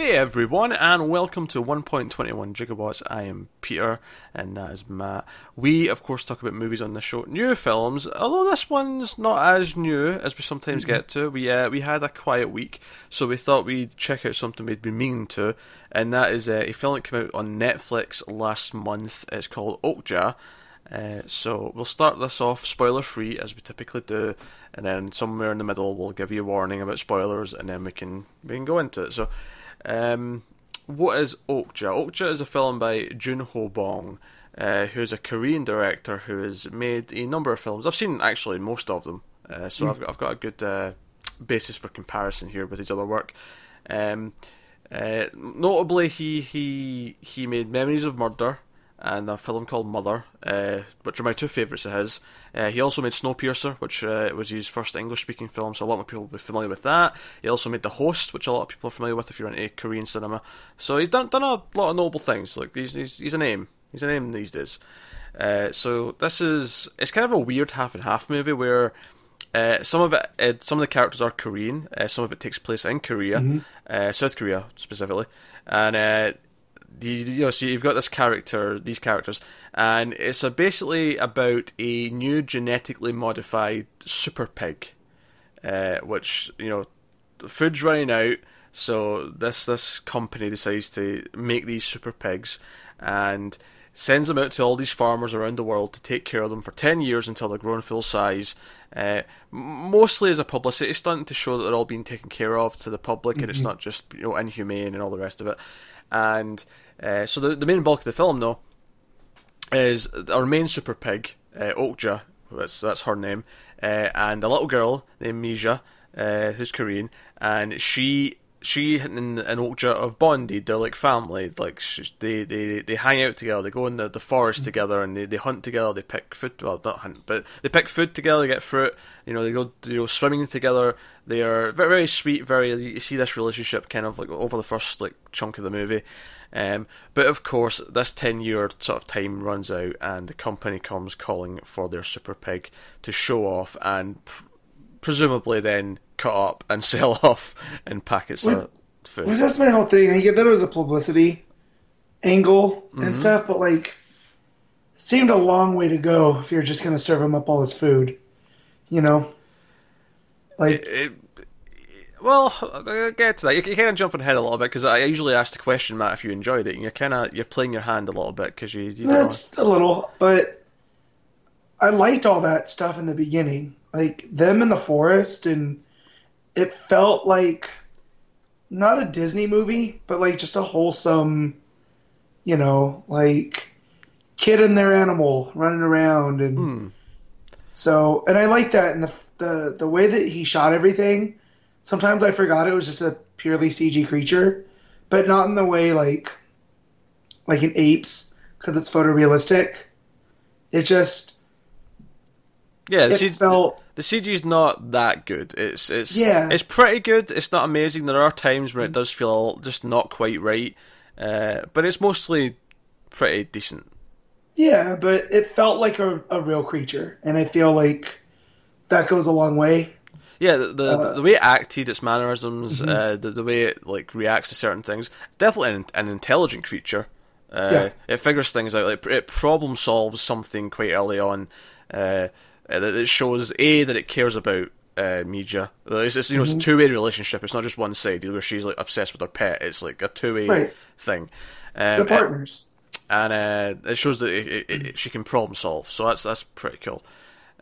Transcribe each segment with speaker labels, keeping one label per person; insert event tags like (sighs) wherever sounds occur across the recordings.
Speaker 1: Hey everyone, and welcome to 1.21 Gigawatts. I am Peter, and that is Matt. We, of course, talk about movies on the show, new films. Although this one's not as new as we sometimes get to. We uh, we had a quiet week, so we thought we'd check out something we'd been meaning to, and that is uh, a film that came out on Netflix last month. It's called Okja. Uh, so we'll start this off spoiler free as we typically do, and then somewhere in the middle we'll give you a warning about spoilers, and then we can we can go into it. So. Um, what is Okja? Okja is a film by Jun Ho Bong, uh, who's a Korean director who has made a number of films. I've seen actually most of them, uh, so mm. I've, got, I've got a good uh, basis for comparison here with his other work. Um, uh, notably, he he he made Memories of Murder, and a film called Mother, uh, which are my two favourites of his. Uh, he also made Snowpiercer, which uh, was his first English speaking film, so a lot more people will be familiar with that. He also made The Host, which a lot of people are familiar with if you're into Korean cinema. So he's done done a lot of noble things. Like he's he's, he's a name. He's a name these days. Uh, so this is it's kind of a weird half and half movie where. Uh, some of it, uh, some of the characters are Korean. some of it takes place in Korea, mm-hmm. South Korea specifically, and you, you know, so you've got this character, these characters, and it's a, basically about a new genetically modified super pig, uh, which you know, food's running out, so this this company decides to make these super pigs, and sends them out to all these farmers around the world to take care of them for 10 years until they're grown full size. Uh, mostly as a publicity stunt to show that they're all being taken care of to the public mm-hmm. and it's mm-hmm. not just you know inhumane and all the rest of it. And uh, so the, the main bulk of the film, though, is our main super pig, uh, Okja, that's, that's her name, uh, and a little girl named Mija, uh, who's Korean, and she she and, and Okja have bonded. They're like family. Like they, they they hang out together. They go in the, the forest together and they, they hunt together. They pick food. Well, not hunt, but they pick food together. They get fruit. You know, they go you know swimming together. They are very very sweet. Very you see this relationship kind of like over the first like chunk of the movie. Um, but of course, this 10 year sort of time runs out, and the company comes calling for their super pig to show off and pr- presumably then cut up and (laughs) sell off in packets well, of food.
Speaker 2: Well, that's my whole thing. I get that it was a publicity angle and mm-hmm. stuff, but like, seemed a long way to go if you're just going to serve him up all his food, you know? Like, it, it,
Speaker 1: well, I'll get to that. You're kind of jumping ahead a little bit because I usually ask the question, Matt, if you enjoyed it. And you're kind of you're playing your hand a little bit because you. you
Speaker 2: That's a little, but I liked all that stuff in the beginning, like them in the forest, and it felt like not a Disney movie, but like just a wholesome, you know, like kid and their animal running around, and hmm. so and I like that, and the the the way that he shot everything sometimes I forgot it was just a purely CG creature, but not in the way like like in apes because it's photorealistic. It just
Speaker 1: yeah, it C- felt the CG is not that good. It's it's
Speaker 2: yeah,
Speaker 1: it's pretty good. It's not amazing. There are times where it does feel just not quite right, uh, but it's mostly pretty decent.
Speaker 2: Yeah, but it felt like a, a real creature, and I feel like that goes a long way.
Speaker 1: Yeah, the the, uh, the way it acted, its mannerisms, mm-hmm. uh, the the way it like reacts to certain things, definitely an, an intelligent creature. Uh, yeah. It figures things out. Like it problem solves something quite early on. Uh, that it shows a that it cares about uh, Mija. It's, it's you know mm-hmm. it's a two way relationship. It's not just one side where she's like obsessed with her pet. It's like a two way right. thing.
Speaker 2: Um, They're partners.
Speaker 1: And, and uh, it shows that it, it, it, she can problem solve. So that's that's pretty cool.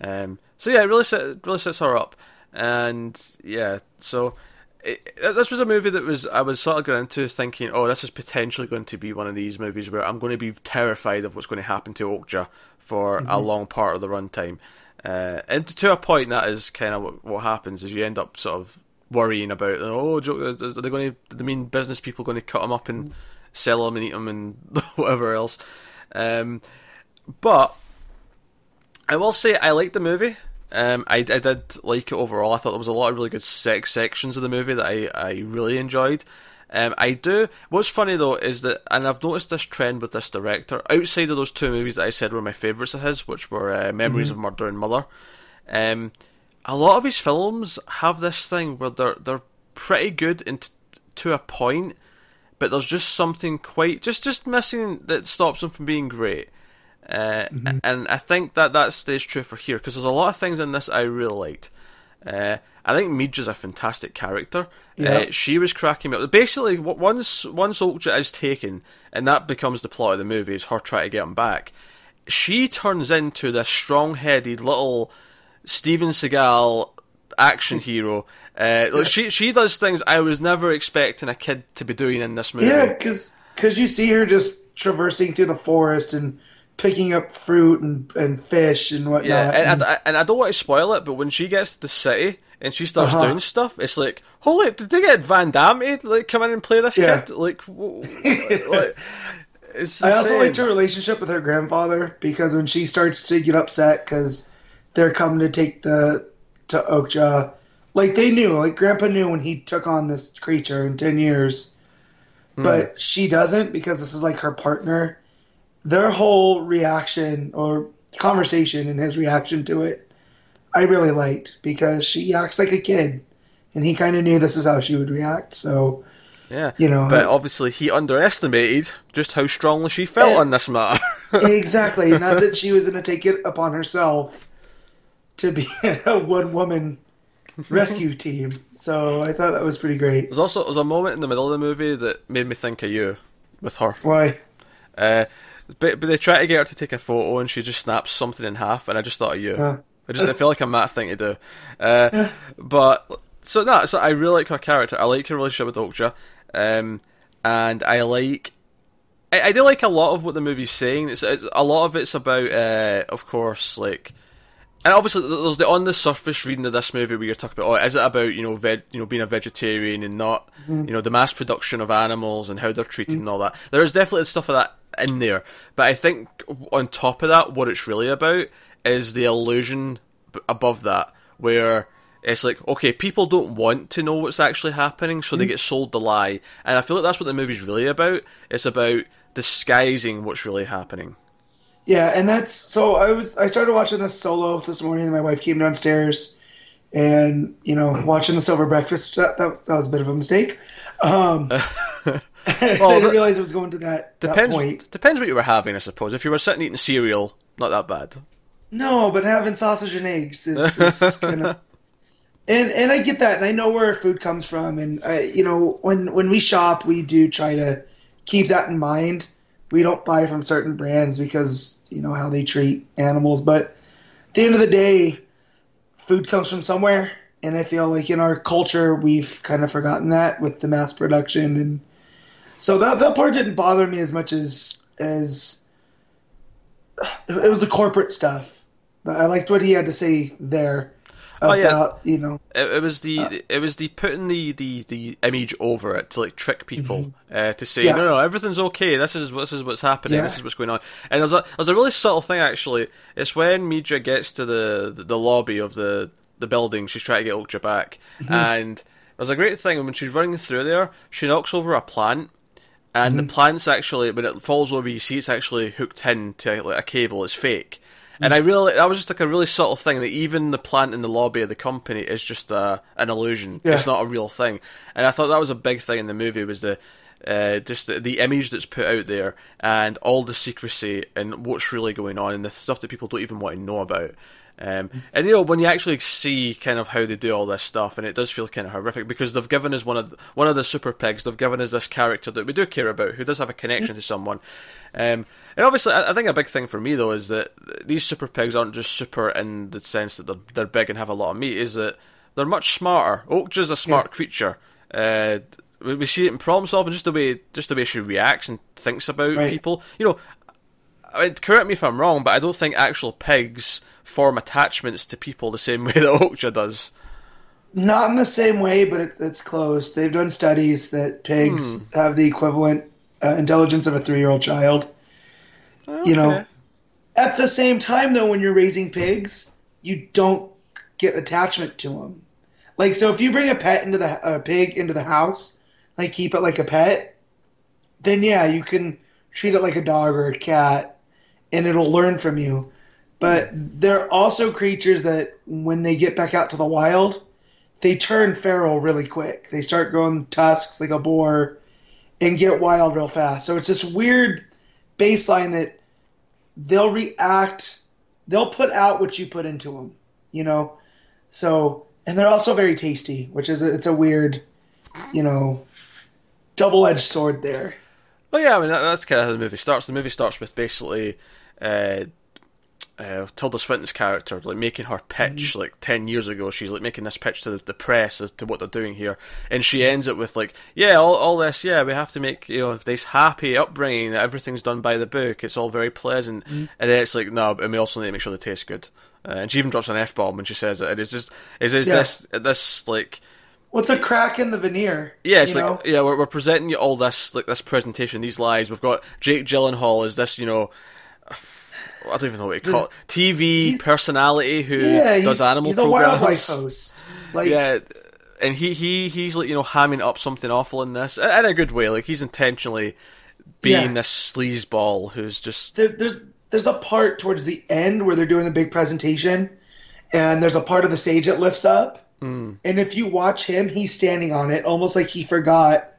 Speaker 1: Um, so yeah, it really set, really sets her up and yeah, so it, this was a movie that was I was sort of going into thinking, oh, this is potentially going to be one of these movies where I'm going to be terrified of what's going to happen to Okja for mm-hmm. a long part of the runtime, uh, and to a point that is kind of what, what happens is you end up sort of worrying about, oh, are they going to? The mean business people going to cut them up and sell them and eat them and (laughs) whatever else? Um, but I will say I like the movie. Um, I, I did like it overall. I thought there was a lot of really good sex sections of the movie that I, I really enjoyed. Um, I do. What's funny though is that, and I've noticed this trend with this director. Outside of those two movies that I said were my favourites of his, which were uh, Memories mm-hmm. of Murder and Mother, um, a lot of his films have this thing where they're they're pretty good and t- to a point, but there's just something quite just just missing that stops them from being great. Uh,
Speaker 2: Mm-hmm.
Speaker 1: And I think that that stays true for here because there's a lot of things in this I really liked. Uh, I think Mija's a fantastic character.
Speaker 2: Yeah.
Speaker 1: Uh, she was cracking me up. Basically, once once Okja is taken, and that becomes the plot of the movie, is her trying to get him back. She turns into this strong-headed little Steven Seagal action hero. Uh, like, she she does things I was never expecting a kid to be doing in this movie.
Speaker 2: Yeah, because because you see her just traversing through the forest and picking up fruit and, and fish and whatnot.
Speaker 1: Yeah, and, I, and I don't want to spoil it, but when she gets to the city and she starts
Speaker 2: Uh-huh.
Speaker 1: doing stuff, it's like, holy, did they get Van Damme to like come in and play this
Speaker 2: Yeah.
Speaker 1: kid? Like, w- (laughs) like it's
Speaker 2: I also liked her relationship with her grandfather because when she starts to get upset because they're coming to take the to Okja, like they knew, like Grandpa knew when he took on this creature in ten years,
Speaker 1: Hmm.
Speaker 2: but she doesn't because this is like her partner. Their whole reaction or conversation and his reaction to it, I really liked because she acts like a kid, and he kind of knew this is how she would react. So
Speaker 1: Yeah,
Speaker 2: you know,
Speaker 1: but obviously he underestimated just how strongly she felt
Speaker 2: Eh.
Speaker 1: on this matter. (laughs)
Speaker 2: exactly. Not that she was going to take it upon herself to be (laughs) a one woman rescue (laughs) team. So I thought that was pretty great.
Speaker 1: There's also there's a moment in the middle of the movie that made me think of you with her.
Speaker 2: Why?
Speaker 1: Uh, but, but they try to get her to take a photo and she just snaps something in half, and I just thought of you.
Speaker 2: Uh.
Speaker 1: I just I feel like a Matt thing to do. Uh, but so no, so I really like her character. I like her relationship with Okja, um, and I like. I, I do like a lot of what the movie's saying. It's, it's a lot of it's about, uh, of course, like. And obviously, there's the on the surface reading of this movie where you're talking about, oh, is it about you know, veg, you know, being a vegetarian and not, you know, the mass production of animals and how they're treated and all that. There is definitely stuff of that in there, but I think on top of that, what it's really about is the illusion above that, where it's like, okay, people don't want to know what's actually happening, so they get sold the lie, and I feel like that's what the movie's really about. It's about disguising what's really happening.
Speaker 2: Yeah, and that's so I was I started watching this solo this morning and my wife came downstairs and you know watching the silver breakfast that that, that was a bit of a mistake. Um, 'cause (laughs) (laughs) I didn't realize it was going to that, that
Speaker 1: Depends.
Speaker 2: point.
Speaker 1: Depends what you were having, I suppose. If you were sitting eating cereal, not that bad.
Speaker 2: No, but having sausage and eggs is, is (laughs) kind of. And and I get that, and I know where our food comes from, and I, you know when when we shop, we do try to keep that in mind. We don't buy from certain brands because you know how they treat animals, but at the end of the day, food comes from somewhere, and I feel like in our culture we've kind of forgotten that with the mass production, and so that that part didn't bother me as much as as it was the corporate stuff. I liked what he had to say there
Speaker 1: Oh,
Speaker 2: about
Speaker 1: yeah.
Speaker 2: you know
Speaker 1: It, it was the
Speaker 2: Uh,
Speaker 1: it was the putting the, the, the image over it to like trick people uh, to say
Speaker 2: Mm-hmm. Yeah.
Speaker 1: no no everything's okay this is this is what's happening
Speaker 2: Yeah.
Speaker 1: this is what's going on and there's a there's a really subtle thing actually it's when Mija gets to the the, the lobby of the the building she's trying to get Okja back
Speaker 2: Mm-hmm.
Speaker 1: and there's a great thing when she's running through there she knocks over a plant and
Speaker 2: Mm-hmm.
Speaker 1: the plant's actually when it falls over you see it's actually hooked in to like a cable it's fake and I really that was just like a really subtle thing that even the plant in the lobby of the company is just a, an illusion.
Speaker 2: Yeah.
Speaker 1: it's not a real thing. And I thought that was a big thing in the movie was the uh, just the, the image that's put out there and all the secrecy and what's really going on and the stuff that people don't even want to know about um, and you know when you actually see kind of how they do all this stuff, and it does feel kind of horrific because they've given us one of the, one of the super pigs. They've given us this character that we do care about, who does have a connection to someone. Um, and obviously, I, I think a big thing for me though is that these super pigs aren't just super in the sense that they're, they're big and have a lot of meat. Is that they're much smarter. Okja's a smart creature. Uh, we, we see it in problem solving, just the way just the way she reacts and thinks about
Speaker 2: Right.
Speaker 1: people. You know, I mean, correct me if I'm wrong, but I don't think actual pigs form attachments to people the same (laughs) way that Okja does.
Speaker 2: not in the same way, but it's it's close. They've done studies that pigs
Speaker 1: Hmm.
Speaker 2: have the equivalent uh, intelligence of a three year old child. You know, at the same time though, when you're raising pigs, you don't get attachment to them. Like so, if you bring a pet into the a pig into the house, like keep it like a pet, then yeah, you can treat it like a dog or a cat, and it'll learn from you. But they're also creatures that when they get back out to the wild, they turn feral really quick. They start growing tusks like a boar, and get wild real fast. So it's this weird baseline that they'll react, they'll put out what you put into them, you know. So and they're also very tasty, which is a, it's a weird, you know, double edged sword there.
Speaker 1: Well, yeah, I mean that, that's kind of how the movie starts. The movie starts with basically uh, uh, Tilda Swinton's character like making her pitch mm-hmm. like ten years ago. She's like making this pitch to the, the, press as to what they're doing here, and she ends it with like, yeah, all, all this, yeah, we have to make you know this happy upbringing. Everything's done by the book. It's all very pleasant, mm-hmm. and then it's like no, and we also need to make sure they taste good. Uh, and she even drops an f bomb when she says it. And it's just is is yeah. this this like.
Speaker 2: What's a crack in the veneer?
Speaker 1: Yeah, it's like know? yeah, we're, we're presenting you all this like this presentation, these lies. We've got Jake Gyllenhaal as this, you know, I don't even know what you call it. TV personality who
Speaker 2: yeah,
Speaker 1: does animal
Speaker 2: he's
Speaker 1: programs.
Speaker 2: a wildlife host. Like,
Speaker 1: yeah, and he, he he's like you know hamming up something awful in this in a good way. Like he's intentionally being yeah. this sleazeball who's just
Speaker 2: there, there's there's a part towards the end where they're doing a big presentation, and there's a part of the stage that lifts up.
Speaker 1: Mm.
Speaker 2: And if you watch him, he's standing on it, almost like he forgot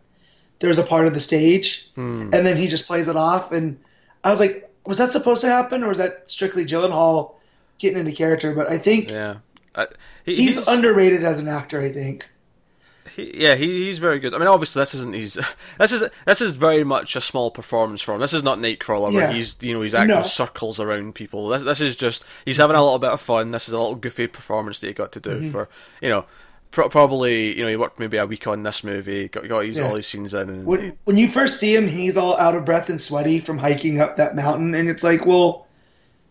Speaker 2: there's a part of the stage,
Speaker 1: mm.
Speaker 2: and then he just plays it off. And I was like, was that supposed to happen, or was that strictly Gyllenhaal getting into character? But I think
Speaker 1: yeah,
Speaker 2: uh, he, he's, he's, underrated as an actor. I think.
Speaker 1: He, yeah, he, he's very good. I mean, obviously, this isn't he's (laughs) this is this is very much a small performance for him. This is not Nightcrawler yeah. where he's you know he's acting no. circles around people. This this is just he's having a little bit of fun. This is a little goofy performance that he got to do mm-hmm. for you know probably you know he worked maybe a week on this movie, got got his, yeah. all his scenes in. And
Speaker 2: when, when you first see him, he's all out of breath and sweaty from hiking up that mountain, and it's like, well,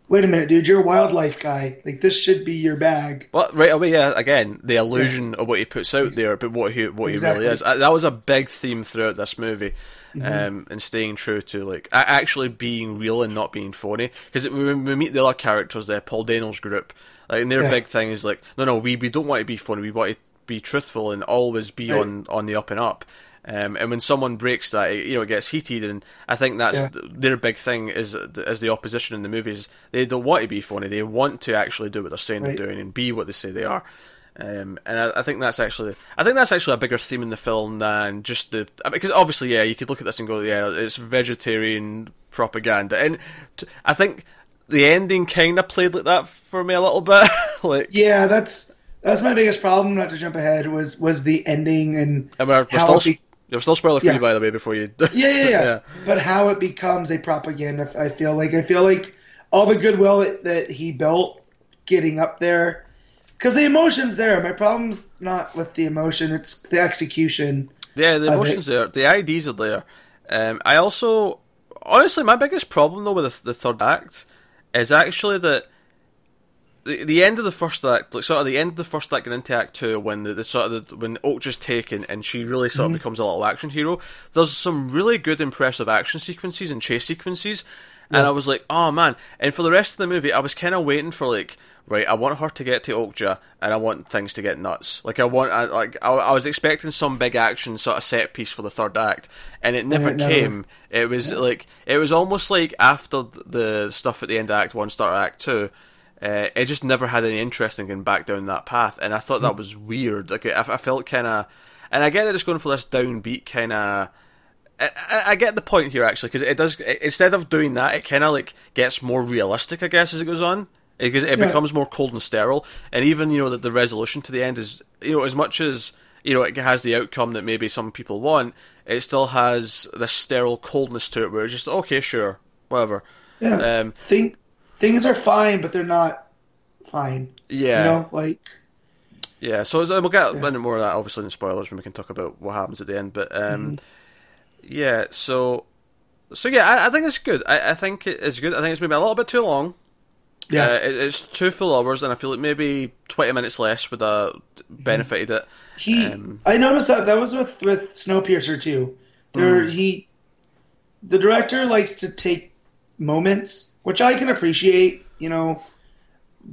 Speaker 2: wait a minute, dude, you're a wildlife guy. Like this should be your bag.
Speaker 1: But right away, yeah. Again, the illusion yeah. of what he puts out there, but what he what exactly. he really is. Uh, that was a big theme throughout this movie. Mm-hmm. Um, and staying true to like actually being real and not being phony. Because when we meet the other characters, there, Paul Dano's group, like, and their yeah. big thing is like, no, no, we, we don't want to be funny. We want to be truthful and always be right. on on the up and up. Um, and when someone breaks that, it, you know, it gets heated, and I think that's yeah. their big thing is as the opposition in the movies. They don't want to be funny; they want to actually do what they're saying right. they're doing and be what they say they are. Um, and I, I, think that's actually, I think that's actually a bigger theme in the film than just the because obviously, yeah, you could look at this and go, yeah, it's vegetarian propaganda, and t- I think the ending kind of played like that for me a little bit. (laughs) like,
Speaker 2: yeah, that's that's my biggest problem. Not to jump ahead was was the ending and,
Speaker 1: and we're, we're how still, be- you're still spoiler free yeah. by the way before you. (laughs)
Speaker 2: yeah, yeah, yeah, yeah, But how it becomes a propaganda, I feel like I feel like all the goodwill that, that he built getting up there, because the emotion's there. My problem's not with the emotion; it's the execution.
Speaker 1: Yeah, the emotions there. The ideas are there. Um, I also, honestly, my biggest problem though with the, the third act is actually that the, the end of the first act, like sort of the end of the first act and into Act Two, when the, the sort of the, when Okja's taken and she really sort mm-hmm. of becomes a little action hero. There's some really good, impressive action sequences and chase sequences, yeah. and I was like, oh man! And for the rest of the movie, I was kind of waiting for like, right, I want her to get to Okja, and I want things to get nuts. Like I want, I, like I, I was expecting some big action sort of set piece for the third act, and it never came. Never... It was yeah. like it was almost like after the stuff at the end of Act One, start Act Two uh, it just never had any interest in going back down that path, and I thought that hmm. was weird. Like I, I felt kind of, and I get that it's going for this downbeat kind of. I, I, get the point here actually because it does. It, instead of doing that, it kind of like gets more realistic, I guess, as it goes on. Because it, it yeah. becomes more cold and sterile, and even you know that the resolution to the end is you know as much as you know it has the outcome that maybe some people want, it still has this sterile coldness to it where it's just okay, sure, whatever.
Speaker 2: Yeah. Um, think things are fine, but they're not fine.
Speaker 1: Yeah.
Speaker 2: You know, like.
Speaker 1: Yeah, so we'll get yeah. more of that obviously in spoilers when we can talk about what happens at the end. But um, mm-hmm. yeah, so so yeah, I, I think it's good. I, I, think it's good. I think it's maybe a little bit too long.
Speaker 2: Yeah, uh,
Speaker 1: it, it's two full hours, and I feel like maybe twenty minutes less would have benefited it.
Speaker 2: He, um, I noticed that that was with with Snowpiercer too. There, mm. he, the director likes to take moments which I can appreciate, you know.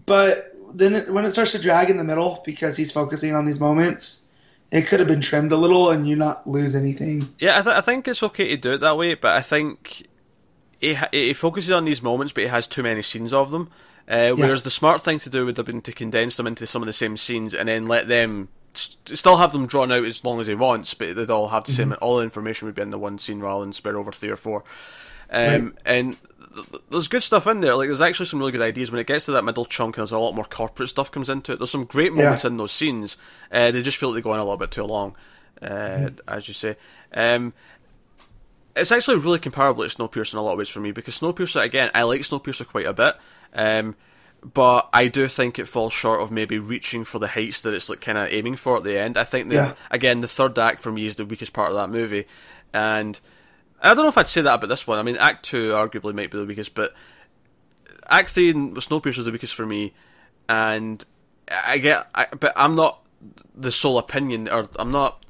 Speaker 2: But then it, when it starts to drag in the middle because he's focusing on these moments, it could have been trimmed a little and you not lose anything.
Speaker 1: Yeah, I, th- I think it's okay to do it that way, but I think it, it focuses on these moments, but it has too many scenes of them. Uh, whereas yeah. the smart thing to do would have been to condense them into some of the same scenes and then let them still have them drawn out as long as he wants, but they'd all have the
Speaker 2: Mm-hmm.
Speaker 1: same. All the information would be in the one scene rather than spread over three or four. Um,
Speaker 2: Right.
Speaker 1: And there's good stuff in there. Like there's actually some really good ideas when it gets to that middle chunk. and There's a lot more corporate stuff comes into it. There's some great moments
Speaker 2: Yeah.
Speaker 1: in those scenes. Uh, they just feel like they go on a little bit too long, uh,
Speaker 2: Mm-hmm.
Speaker 1: as you say. Um, it's actually really comparable to Snowpiercer in a lot of ways for me because Snowpiercer again, I like Snowpiercer quite a bit. Um, but I do think it falls short of maybe reaching for the heights that it's like kind of aiming for at the end. I think that
Speaker 2: Yeah.
Speaker 1: again, the third act for me is the weakest part of that movie, and I don't know if I'd say that about this one. I mean, Act Two arguably might be the weakest, but Act Three and Snowpiercer is the weakest for me, and I get, I, but I'm not the sole opinion, or I'm not.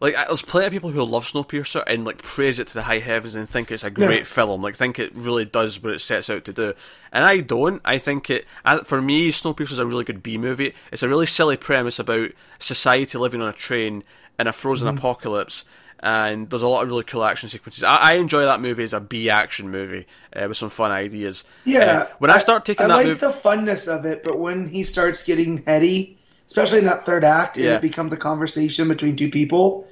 Speaker 1: Like, I- there's plenty of people who love Snowpiercer and like praise it to the high heavens and think it's a great
Speaker 2: Yeah.
Speaker 1: film. Like, think it really does what it sets out to do. And I don't. I think it. I, for me, Snowpiercer is a really good B movie. It's a really silly premise about society living on a train in a frozen
Speaker 2: Mm-hmm.
Speaker 1: apocalypse. And there's a lot of really cool action sequences. I, I enjoy that movie as a B action movie uh, with some fun ideas.
Speaker 2: Yeah.
Speaker 1: Uh, when I, start taking
Speaker 2: I
Speaker 1: that
Speaker 2: like
Speaker 1: movie,
Speaker 2: the funness of it, but when he starts getting heady, especially in that third act, and
Speaker 1: Yeah.
Speaker 2: it becomes a conversation between two people,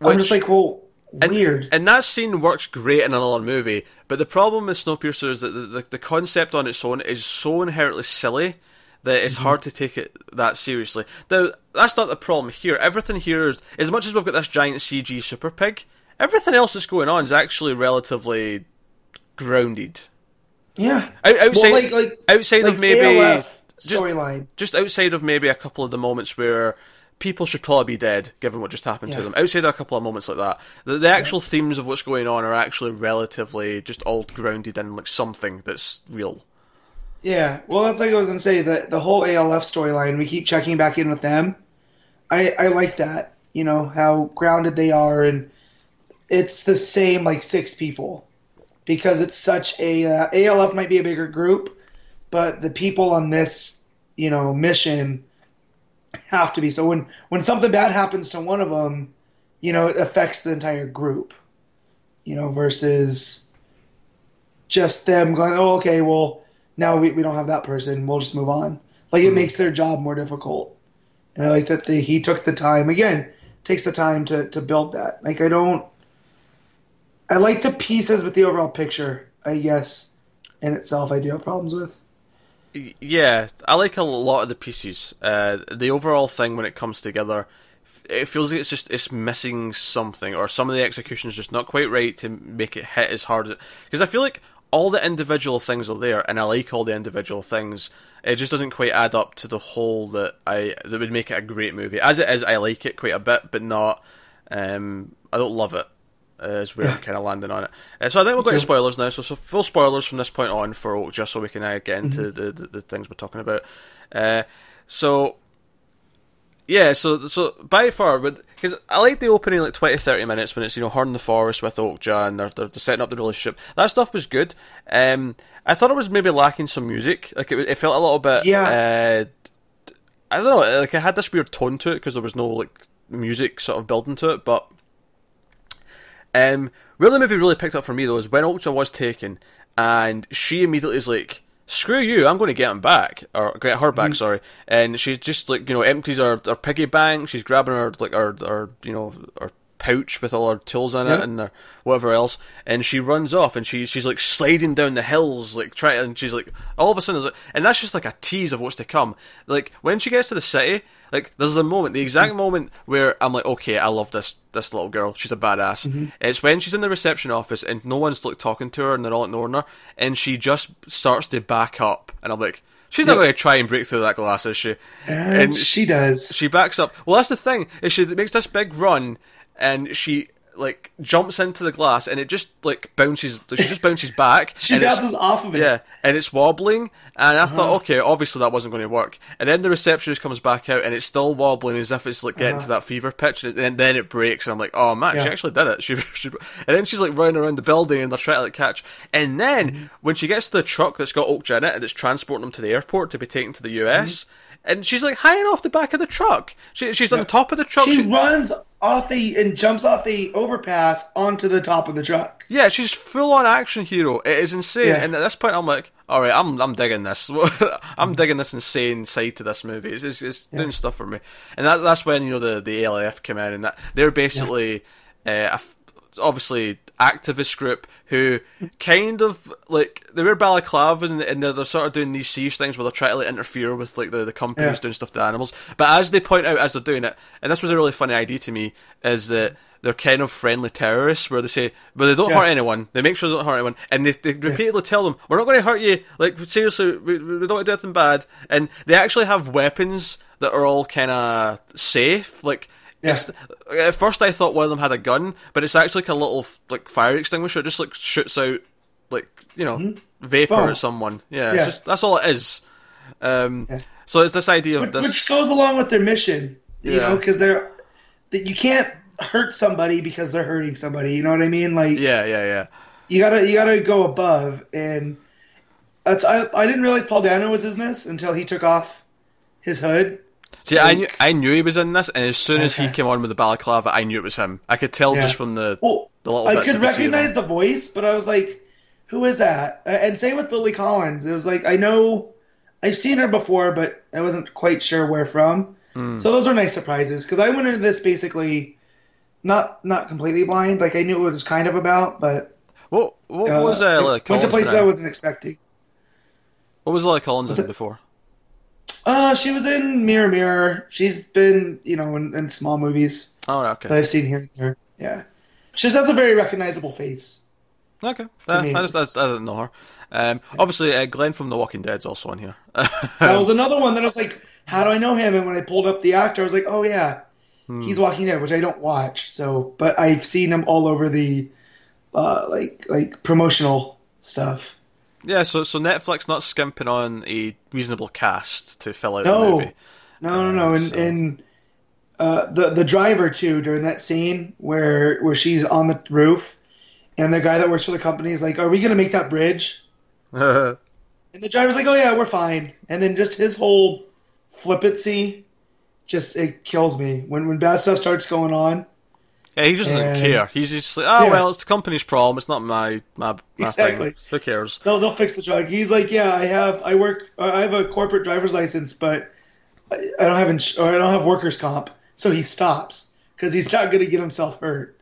Speaker 2: I'm just like, well,
Speaker 1: And-
Speaker 2: weird.
Speaker 1: And that scene works great in another movie, but the problem with Snowpiercer is that the, the, the concept on its own is so inherently silly that it's
Speaker 2: Mm-hmm.
Speaker 1: hard to take it that seriously. Now, that's not the problem here. Everything here is, as much as we've got this giant CG super pig, everything else that's going on is actually relatively grounded.
Speaker 2: yeah.
Speaker 1: Out- outside,
Speaker 2: well, like, like,
Speaker 1: outside
Speaker 2: like
Speaker 1: of maybe
Speaker 2: ALF
Speaker 1: just-
Speaker 2: storyline.
Speaker 1: just outside of maybe a couple of the moments where people should probably be dead, given what just happened to them. Outside of a couple of moments like that, the, the actual themes of what's going on are actually relatively just all grounded in like something that's real.
Speaker 2: Yeah, well, that's like I was gonna say the the whole ALF storyline. We keep checking back in with them. I I like that. You know how grounded they are, and it's the same like six people because it's such a uh, ALF might be a bigger group, but the people on this you know mission have to be. So when when something bad happens to one of them, you know it affects the entire group. You know versus just them going, oh okay, well now we, we don't have that person. We'll just move on. Like it makes their job more difficult. And I like that the, he took the time again, takes the time to, to build that. Like I don't, I like the pieces, but the overall picture, I guess, in itself, I do have problems with.
Speaker 1: Yeah, I like a lot of the pieces. Uh, the overall thing when it comes together, it feels like it's just it's missing something, or some of the execution is just not quite right to make it hit as hard as because I feel like all the individual things are there, and I like all the individual things. It just doesn't quite add up to the whole that I that would make it a great movie. As it is, I like it quite a bit, but not. Um, I don't love it. Uh, is where I'm (laughs) kind of landing on it. Uh, so I think we'll go to spoilers now. So, so full spoilers from this point on for Oak, just so we can uh, get into
Speaker 2: Mm-hmm.
Speaker 1: the, the the things we're talking about. Uh, so yeah, so so by far, but because I like the opening like 20, 30 minutes when it's you know Horn in the Forest with Okja and they're, they're, they're setting up the relationship. That stuff was good. Um, I thought it was maybe lacking some music. Like it, it felt a little bit.
Speaker 2: Yeah.
Speaker 1: Uh, I don't know. Like it had this weird tone to it because there was no like music sort of building to it, but. Um, where the movie really picked up for me though is when Ultra was taken, and she immediately is like, "Screw you! I'm going to get him back, or get her back." Mm. Sorry, and she's just like you know empties her, her piggy bank. She's grabbing her like her, her you know her pouch with all her tools in it and her, whatever else, and she runs off and she she's like sliding down the hills like trying and she's like all of a sudden, like- and that's just like a tease of what's to come. Like when she gets to the city, like there's the moment, the exact mm-hmm. moment where I'm like, okay, I love this this little girl. She's a badass. Mm-hmm. It's when she's in the reception office and no one's like talking to her and they're all ignoring her, and she just starts to back up, and I'm like. She's not
Speaker 2: Yeah.
Speaker 1: going to try and break through that glass, is she?
Speaker 2: And, she does.
Speaker 1: she backs up. Well, that's the thing. Is she makes this big run, and she like jumps into the glass, and it just like bounces. She just bounces back. (laughs)
Speaker 2: She bounces off of it.
Speaker 1: Yeah, and it's wobbling, and I
Speaker 2: Uh-huh.
Speaker 1: thought, okay, obviously that wasn't going to work. And then the receptionist comes back out, and it's still wobbling as if it's like getting to that fever pitch, and then, then it breaks, and I'm like, oh man, she
Speaker 2: Uh-huh.
Speaker 1: Actually did it. (laughs) She, she, and then she's like running around the building, and they're trying to like catch. And then
Speaker 2: Mm-hmm.
Speaker 1: when she gets to the truck that's got Okja in it, and it's transporting them to the airport to be taken to the US. And she's like hanging off the back of the truck. She, she's on
Speaker 2: Mm-hmm.
Speaker 1: Top of the truck.
Speaker 2: She
Speaker 1: She-
Speaker 2: runs off the and jumps off the overpass onto the top of the truck.
Speaker 1: Yeah, she's full on action hero. It is insane.
Speaker 2: Yeah.
Speaker 1: And at this point, I'm like, all right, I'm I'm digging this. (laughs) I'm digging this insane side to this movie. It's it's, it's doing stuff for me. And that that's when you know the the ALF came in, and that they're basically uh, a f- obviously activist group who kind of like they wear balaclavas and, and they're, they're sort of doing these siege things where they're trying to like interfere with like the, the companies
Speaker 2: Yeah.
Speaker 1: doing stuff to animals. But as they point out as they're doing it, and this was a really funny idea to me, is that they're kind of friendly terrorists where they say, but they don't
Speaker 2: Yeah.
Speaker 1: hurt anyone. They make sure they don't hurt anyone, and they, they repeatedly tell them, "We're not going to hurt you. Like seriously, we, we don't want to do anything bad." And they actually have weapons that are all kind of safe. Like
Speaker 2: Yeah.
Speaker 1: at first, I thought one of them had a gun, but it's actually like a little like fire extinguisher. It just like shoots out like you know vapor
Speaker 2: Foam.
Speaker 1: at someone. Yeah,
Speaker 2: Mm-hmm. Yeah.
Speaker 1: It's just, that's all it is. Um,
Speaker 2: Yeah.
Speaker 1: So it's this idea of
Speaker 2: which,
Speaker 1: this.
Speaker 2: which goes along with their mission. You know, because they're that you can't hurt somebody because they're hurting somebody. You know what I mean? Like
Speaker 1: yeah, yeah, yeah.
Speaker 2: you gotta you gotta go above and that's I, I didn't realize Paul Dano was in this until he took off his hood.
Speaker 1: See, I knew I knew he was in this, and as soon as he came on with the balaclava, I knew it was him. I could tell
Speaker 2: Yeah.
Speaker 1: just from the
Speaker 2: Well,
Speaker 1: the little
Speaker 2: I could
Speaker 1: you could see of
Speaker 2: recognize the voice, but I was like, who is that? And same with Lily Collins. It was like I know I've seen her before, but I wasn't quite sure where from.
Speaker 1: Hmm.
Speaker 2: So those are nice surprises because I went into this basically not not completely blind. Like I knew what it was kind of about, but
Speaker 1: What what
Speaker 2: uh,
Speaker 1: was uh, Lily
Speaker 2: went to
Speaker 1: Collins?
Speaker 2: places? I wasn't expecting.
Speaker 1: What was Lily Collins in
Speaker 2: it-
Speaker 1: before?
Speaker 2: Uh, she was in Mirror Mirror. She's been, you know, in, in small movies
Speaker 1: Oh,
Speaker 2: that
Speaker 1: okay,
Speaker 2: I've seen here and there. Yeah, she just has a very recognizable face.
Speaker 1: okay. Uh, I just I, I didn't know her. Um, obviously, uh, Glenn from The Walking Dead's also in here. (laughs)
Speaker 2: That was another one that I was like, how do I know him? And when I pulled up the actor, I was like, oh yeah,
Speaker 1: Hmm.
Speaker 2: he's Walking Dead, which I don't watch. So, but I've seen him all over the, uh, like like promotional stuff.
Speaker 1: Yeah, so so Netflix not skimping on a reasonable cast to fill out the
Speaker 2: No,
Speaker 1: movie.
Speaker 2: no, no, no, and
Speaker 1: so-
Speaker 2: and uh, the the driver too during that scene where where she's on the roof, and the guy that works for the company is like, "Are we gonna make that bridge?" (laughs) And the driver's like, "Oh yeah, we're fine." And then just his whole flippancy, just it kills me when when bad stuff starts going on.
Speaker 1: Yeah, he just doesn't
Speaker 2: And-
Speaker 1: care. He's just like, oh
Speaker 2: Yeah.
Speaker 1: well, it's the company's problem. It's not my my, my
Speaker 2: Exactly.
Speaker 1: thing. Who cares?
Speaker 2: They'll they'll fix the truck. He's like, "Yeah, I have I work I have a corporate driver's license, but I, I don't have ins- or I don't have workers comp." So he stops because he's not going to get himself hurt.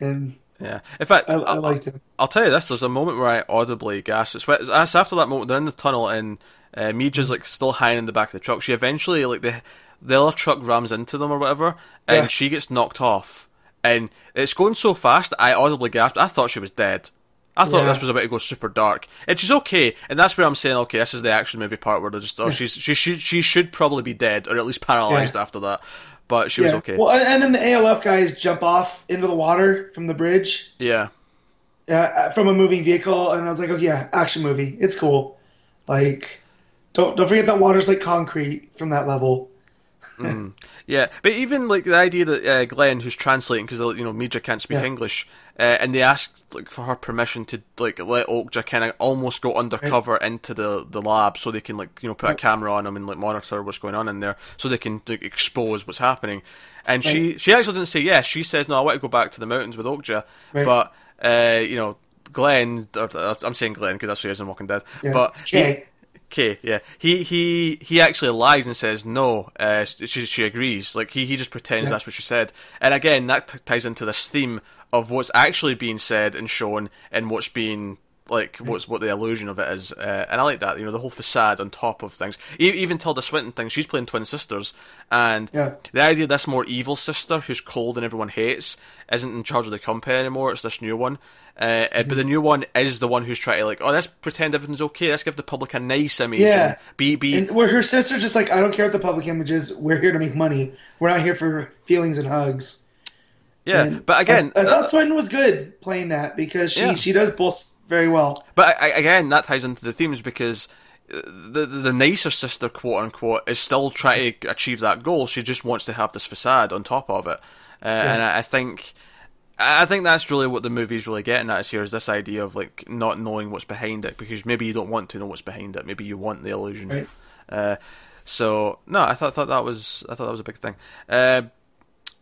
Speaker 2: And
Speaker 1: Yeah. In fact,
Speaker 2: I, I
Speaker 1: I'll,
Speaker 2: liked him.
Speaker 1: I'll tell you this: there's a moment where I audibly gasped. It's, it's it's after that moment they're in the tunnel and uh, Mija's like still hiding in the back of the truck. She eventually like the the other truck rams into them or whatever, and
Speaker 2: Yeah.
Speaker 1: she gets knocked off. And it's going so fast, I audibly gasped. I thought she was dead. I thought
Speaker 2: Yeah.
Speaker 1: this was about to go super dark, and she's okay. And that's where I'm saying, okay, this is the action movie part where they're just, oh, she's she should she should probably be dead or at least paralyzed
Speaker 2: Yeah.
Speaker 1: after that. But she was okay.
Speaker 2: Well, and and then the ALF guys jump off into the water from the bridge
Speaker 1: yeah.
Speaker 2: uh, from a moving vehicle, and I was like, "Oh yeah, action movie. It's cool." Like, don't don't forget that water's like concrete from that level.
Speaker 1: Yeah, but even like the idea that uh, Glenn, who's translating because you know Mija can't speak
Speaker 2: Yeah.
Speaker 1: English, uh, and they asked like for her permission to like let Okja kind of almost go undercover into the the lab so they can like you know put a camera on him and like monitor what's going on in there so they can like, expose what's happening. And she she actually didn't say yes. She says no. I want to go back to the mountains with Okja,
Speaker 2: Right.
Speaker 1: but uh, you know. Glenn, or, or- I'm saying Glenn because that's who he is in Walking Dead.
Speaker 2: Yeah,
Speaker 1: but
Speaker 2: Kay.
Speaker 1: Okay, yeah. He he he actually lies and says no. Uh, she she agrees. Like he he just pretends
Speaker 2: Yeah.
Speaker 1: that's what she said. And again, that t- ties into this theme of what's actually being said and shown, and what's being like what's what the illusion of it is. Uh, and I like that. You know, the whole facade on top of things. E- even Tilda Swinton thing. She's playing twin sisters, and
Speaker 2: Yeah.
Speaker 1: the idea of this more evil sister who's cold and everyone hates isn't in charge of the company anymore. It's this new one. Uh, uh, But the new one is the one who's trying to like, oh, let's pretend everything's okay. Let's give the public a nice image.
Speaker 2: Yeah.
Speaker 1: be be
Speaker 2: And where her sister's just like, I don't care what the public image is. We're here to make money. We're not here for feelings and hugs.
Speaker 1: Yeah.
Speaker 2: And
Speaker 1: but again,
Speaker 2: I, I thought
Speaker 1: uh,
Speaker 2: Swinton was good playing that because she
Speaker 1: Yeah.
Speaker 2: she does both very well.
Speaker 1: but I, again, that ties into the themes because uh, the, the nicer sister, quote unquote, is still trying to achieve that goal. She just wants to have this facade on top of it, uh, and I, I think. I think that's really what the movie's really getting at is here is this idea of like not knowing what's behind it because maybe you don't want to know what's behind it. Maybe you want the illusion.
Speaker 2: Right.
Speaker 1: Uh, so no, I thought thought that was I thought that was a big thing. Uh,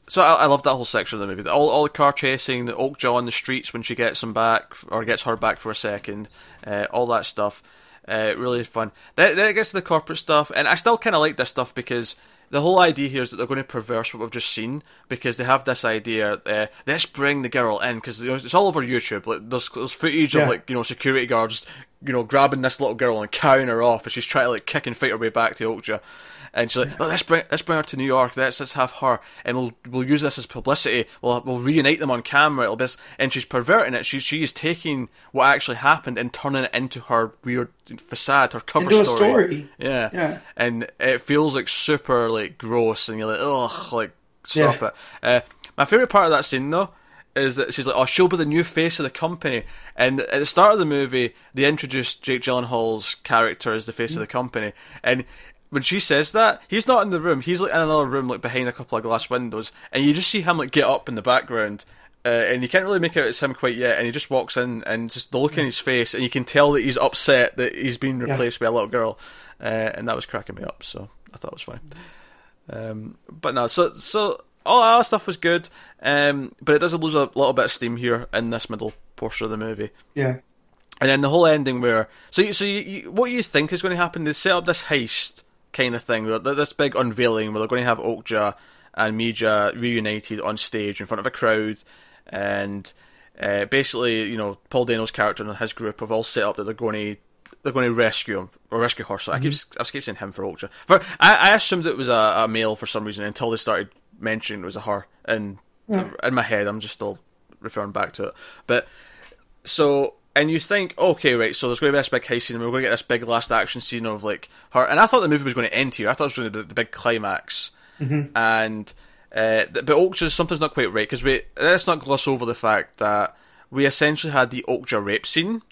Speaker 1: so I, I love that whole section of the movie. All, all the car chasing, the Okja on the streets when she gets him back or gets her back for a second, uh, all that stuff. Uh, really fun. Then, then it gets to the corporate stuff, and I still kind of like this stuff because the whole idea here is that they're going to perverse what we've just seen because they have this idea. Uh, let's bring the girl in because it's all over YouTube. Like there's, there's footage
Speaker 2: Yeah.
Speaker 1: of like you know security guards, you know, grabbing this little girl and carrying her off as she's trying to like kick and fight her way back to Okja. And she's like, oh, let's bring let's bring her to New York. Let's let's have her, and we'll we'll use this as publicity. We'll we'll reunite them on camera. It'll be this, and she's perverting it. She's she is taking what actually happened and turning it into her weird facade, her cover
Speaker 2: a story.
Speaker 1: Yeah.
Speaker 2: Yeah.
Speaker 1: And it feels like super like gross, and you're like, ugh, like stop
Speaker 2: Yeah.
Speaker 1: it. Uh, my favorite part of that scene though is that she's like, "Oh, she'll be the new face of the company." And at the start of the movie, they introduced Jake Gyllenhaal's character as the face of the company, and when she says that, he's not in the room. He's like in another room, like behind a couple of glass windows, and you just see him like get up in the background. Uh, and you can't really make out it's him quite yet, and he just walks in, and just the look in his face, and you can tell that he's upset that he's been replaced by a little girl, uh, and that was cracking me up. So I thought it was fine. Um, but no, so so all that stuff was good, um, but it does lose a little bit of steam here in this middle portion of the movie.
Speaker 2: Yeah.
Speaker 1: And then the whole ending where so you, so you, you, what you think is going to happen? They set up this heist kind of thing, this big unveiling where they're going to have Okja and Mija reunited on stage in front of a crowd, and uh, basically, you know, Paul Dano's character and his group have all set up that they're going to they're going to rescue him or rescue her. So I keep I keep saying him for Okja. For I, I assumed it was a, a male for some reason until they started mentioning it was a her, and in my head I'm just still referring back to it, but so and you think, okay, right, so there's going to be this big heist scene, and we're going to get this big last action scene of like her. And I thought the movie was going to end here. I thought it was going to be the big climax, and uh, but Okja something's not quite right because we let's not gloss over the fact that we essentially had the Okja rape scene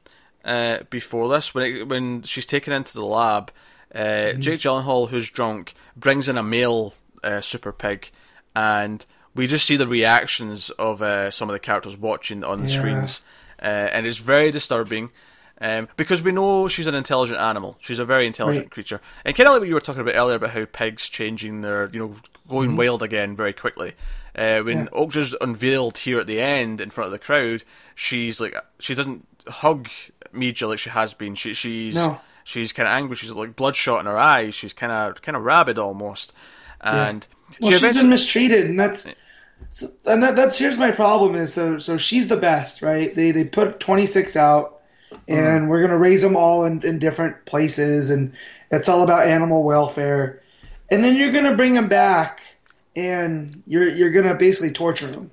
Speaker 1: uh, before this when it, when she's taken into the lab. Uh, Jake Gyllenhaal, who's drunk, brings in a male uh, super pig, and we just see the reactions of uh, some of the characters watching on the
Speaker 2: Yeah.
Speaker 1: screens, and it's very disturbing. Um, because we know she's an intelligent animal. She's a very intelligent
Speaker 2: Right.
Speaker 1: creature. And kind of like what you were talking about earlier about how pigs changing their, you know, going wild again very quickly. Uh, when
Speaker 2: Mm-hmm. Yeah.
Speaker 1: Okja's unveiled here at the end in front of the crowd, she's like, she doesn't hug Mija like she has been. She, she's
Speaker 2: No.
Speaker 1: she's kind of angry. She's like bloodshot in her eyes. She's kind of kind of rabid almost. And
Speaker 2: Well,
Speaker 1: she
Speaker 2: she's been mistreated, and that's so, and that, that's here's my problem is so so she's the best, right? They they put 26 out, and we're gonna raise them all in, in different places, and it's all about animal welfare, and then you're gonna bring them back, and you're you're gonna basically torture them,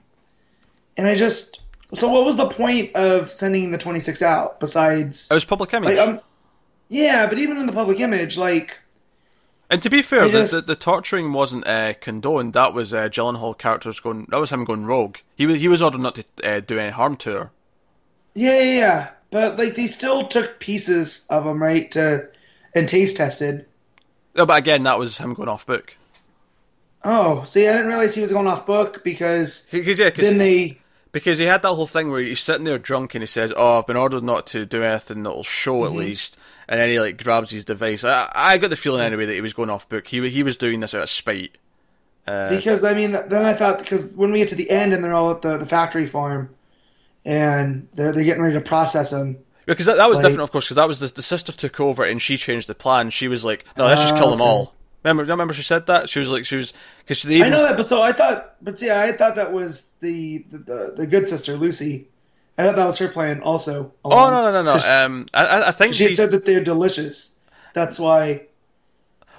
Speaker 2: and I just so what was the point of sending the 26 out besides
Speaker 1: it was public image.
Speaker 2: like um yeah, but even in the public image, like
Speaker 1: And to be fair, the,
Speaker 2: just-
Speaker 1: the, the torturing wasn't uh, condoned. That was uh, Gyllenhaal characters going. That was him going rogue. He was he was ordered not to uh, do any harm to her.
Speaker 2: Yeah, yeah, yeah. But like they still took pieces of them, right? To and taste tested.
Speaker 1: No, but again, that was him going off book.
Speaker 2: Oh, see, I didn't realize he was going off book because
Speaker 1: Because yeah, cause,
Speaker 2: then they.
Speaker 1: because he had that whole thing where he's sitting there drunk and he says, "Oh, I've been ordered not to do anything that'll show
Speaker 2: Mm-hmm.
Speaker 1: at least." And then he like grabs his device. I, I got the feeling anyway that he was going off book. He he was doing this out of spite.
Speaker 2: Uh, because I mean, then I thought because when we get to the end and they're all at the, the factory farm, and they're they're getting ready to process them.
Speaker 1: Because that, that was
Speaker 2: Like-
Speaker 1: different, of course, because that was the, the sister took over and she changed the plan. She was like, "No, let's just kill oh, them
Speaker 2: okay.
Speaker 1: all." Remember, remember she said that she was like, she was because
Speaker 2: I know that, but so I thought, but see, I thought that was the the, the, the good sister Lucy. I thought that was her plan also.
Speaker 1: Oh no no no no Um, I I- think
Speaker 2: she had
Speaker 1: these,
Speaker 2: said that they're delicious. That's why.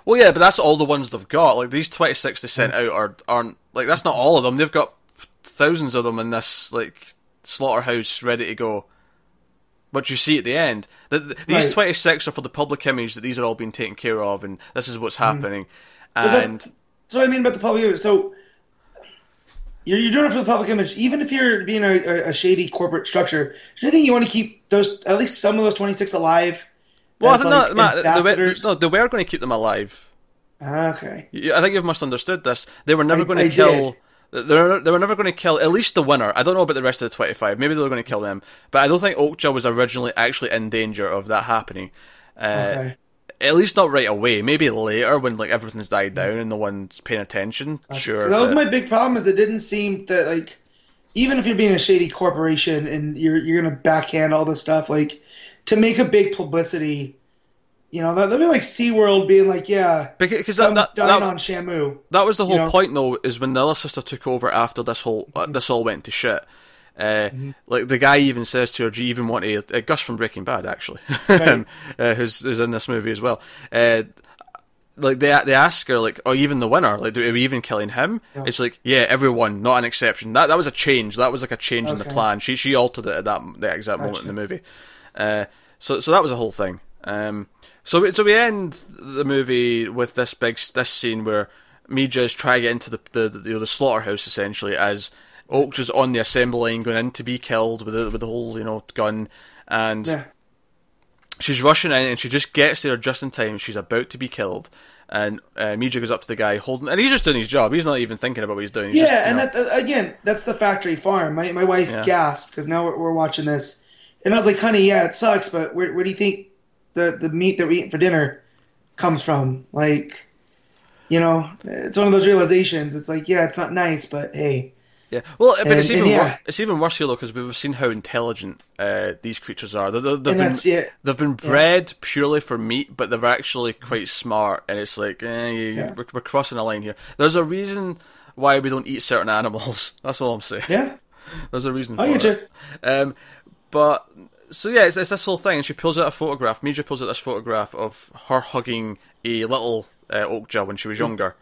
Speaker 1: well yeah, but that's all the ones they've got. Like these twenty six they sent out are aren't like that's not all of them. They've got thousands of them in this like slaughterhouse ready to go. But you see at the end that th- these
Speaker 2: Right.
Speaker 1: twenty six are for the public image that these are all being taken care of and this is what's happening.
Speaker 2: Mm-hmm. Well, that-
Speaker 1: And
Speaker 2: That's what I mean about the public image. So you're, you're doing it for the public image. Even if you're being a, a, shady corporate structure, do you think you want to keep those at least some of those 26 alive?
Speaker 1: well,
Speaker 2: as, like,
Speaker 1: no, Matt, they, no, they were going to keep them alive.
Speaker 2: Okay.
Speaker 1: I think you've misunderstood this. They were never
Speaker 2: I-
Speaker 1: going to
Speaker 2: I
Speaker 1: kill. They were, they were never going to kill at least the winner. I don't know about the rest of the twenty five. Maybe they were going to kill them, but I don't think Okja was originally actually in danger of that happening. Uh,
Speaker 2: Okay.
Speaker 1: At least not right away. Maybe later when like everything's died down and no one's paying attention. Sure.
Speaker 2: That was
Speaker 1: but-
Speaker 2: my big problem. Is it didn't seem that like even if you're being a shady corporation and you're you're gonna backhand all this stuff like to make a big publicity. You know, that, that'd be like SeaWorld being like, yeah,
Speaker 1: because that,
Speaker 2: I'm
Speaker 1: that, that,
Speaker 2: on Shamu.
Speaker 1: that was the whole
Speaker 2: you know?
Speaker 1: point though. Is when the other sister took over after this whole uh, this all went to shit. Uh,
Speaker 2: Mm-hmm.
Speaker 1: Like the guy even says to her, "Do you even want to?" Uh, Gus from Breaking Bad, actually, (laughs)
Speaker 2: Right.
Speaker 1: uh, who's, who's in this movie as well. Uh, like they they ask her like, "Oh, even the winner? Like, are we even killing him?" It's like, "Yeah, everyone, not an exception." That that was a change. That was like a change in the plan. She she altered it at that that exact moment in the movie. Uh, so so that was a whole thing. Um, so we, so we end the movie with this big this scene where Mija is trying to get into the the, the, you know, the slaughterhouse essentially as Oak's is on the assembly line going in to be killed with the, with the whole you know gun and
Speaker 2: Yeah.
Speaker 1: she's rushing in and she just gets there just in time. She's about to be killed. And uh, Mija goes up to the guy holding, and he's just doing his job. He's not even thinking about what he's doing. He's
Speaker 2: Yeah,
Speaker 1: just,
Speaker 2: and
Speaker 1: know-
Speaker 2: that, again, that's the factory farm. My my wife
Speaker 1: Yeah.
Speaker 2: gasped because now we're, we're watching this, and I was like, "Honey, yeah, it sucks, but where, where do you think the the meat that we're eating for dinner comes from?" Like, you know, it's one of those realizations. It's like, yeah, it's not nice, but hey,
Speaker 1: Yeah, well, but it's even
Speaker 2: and
Speaker 1: wor- it's even worse here though because we've seen how intelligent uh, these creatures are. They-
Speaker 2: and
Speaker 1: been
Speaker 2: yeah,
Speaker 1: they've been bred purely for meat, but they're actually quite smart. And it's like, eh,
Speaker 2: Yeah.
Speaker 1: we're, we're crossing a line here. There's a reason why we don't eat certain animals. (laughs) That's all I'm saying.
Speaker 2: yeah. (laughs)
Speaker 1: There's a reason. For
Speaker 2: get
Speaker 1: it. Um, but so yeah, it's, it's this whole thing, and she pulls out a photograph. Mija pulls out this photograph of her hugging a little uh, Okja when she was younger.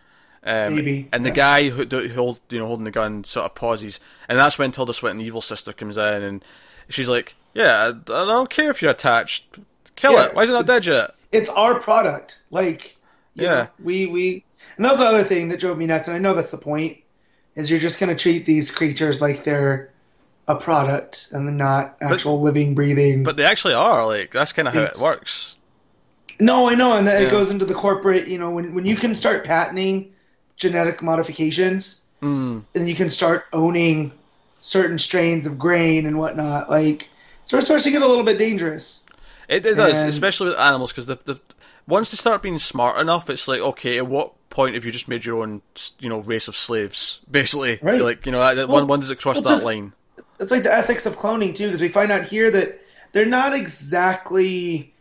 Speaker 1: Um,
Speaker 2: Baby,
Speaker 1: and the
Speaker 2: yeah.
Speaker 1: guy who, who hold, you know holding the gun sort of pauses, and that's when Tilda Swinton, evil sister, comes in, and she's like, "Yeah, I, don't care if you're attached. Kill
Speaker 2: Yeah,
Speaker 1: it. Why is it not dead yet?"
Speaker 2: It's our product. Like,
Speaker 1: Yeah.
Speaker 2: know, we we, and that's the other thing that drove me nuts. And I know that's the point. Is you're just gonna treat these creatures like they're a product and they're not actual living, breathing.
Speaker 1: But they actually are. Like that's kind of how it works.
Speaker 2: No, I know, and that
Speaker 1: Yeah.
Speaker 2: it goes into the corporate. You know, when when you can start patenting genetic modifications,
Speaker 1: Mm.
Speaker 2: and you can start owning certain strains of grain and whatnot, like so it starts to get a little bit dangerous.
Speaker 1: It, it does,
Speaker 2: And-
Speaker 1: especially with animals, because the, the once they start being smart enough, it's like okay, at what point have you just made your own, you know, race of slaves? (laughs) Basically,
Speaker 2: Right.
Speaker 1: like you know,
Speaker 2: Well,
Speaker 1: one one does it cross that
Speaker 2: just-
Speaker 1: line?
Speaker 2: It's like the ethics of cloning too, because we find out here that they're not exactly.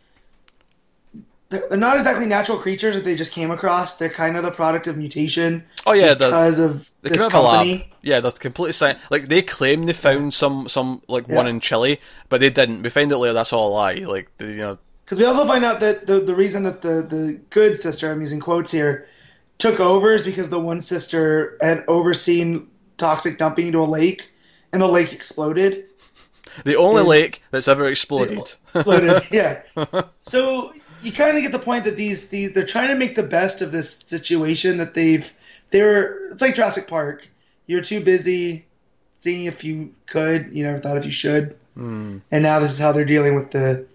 Speaker 2: They're they're not exactly natural creatures that they just came across. They're kind of the product of mutation
Speaker 1: Oh yeah, the,
Speaker 2: because of
Speaker 1: they
Speaker 2: this
Speaker 1: come out a
Speaker 2: company.
Speaker 1: Yeah, they're completely sci- like they claim they found some some like one in Chile, but they didn't. We find out later that's all a lie. Like the, you know,
Speaker 2: Because we also find out that the, the reason that the, the good sister, I'm using quotes here, took over is because the one sister had overseen toxic dumping into a lake, and the lake exploded.
Speaker 1: the only
Speaker 2: And-
Speaker 1: lake that's ever exploded.
Speaker 2: Exploded, yeah. (laughs) So you kind of get the point that these, these they're trying to make the best of this situation that they've they're it's like Jurassic Park. You're too busy seeing if you could, you never thought if you should,
Speaker 1: Hmm.
Speaker 2: and now this is how they're dealing with the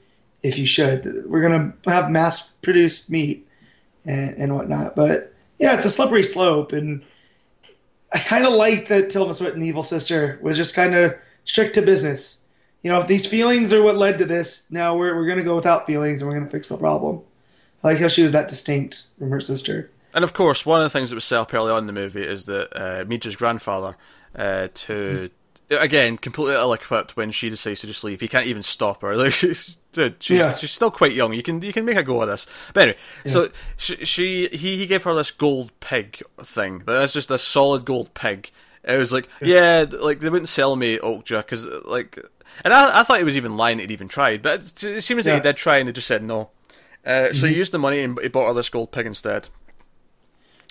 Speaker 2: if you should. We're gonna have mass produced meat and, and whatnot, but yeah, it's a slippery slope, and I kind of like that Tilda Swinton, evil sister, was just kind of strict to business. You know, if these feelings are what led to this, now we're we're gonna go without feelings and we're gonna fix the problem. I like how she was that distinct from her sister.
Speaker 1: And of course, one of the things that was set up early on in the movie is that uh, Mija's grandfather, uh, to again completely ill-equipped when she decides to just leave. He can't even stop her. (laughs) Like, she's, dude, she's,
Speaker 2: Yeah.
Speaker 1: she's still quite young. You can you can make a go of this. But anyway, so she, she he he gave her this gold pig thing. That's just a solid gold pig. It was like, yeah, like they wouldn't sell me Okja because like, and I, I thought he was even lying that he'd even tried, but it, it seems that he did try and they just said no. Uh, So he used the money and he bought her this gold pig instead.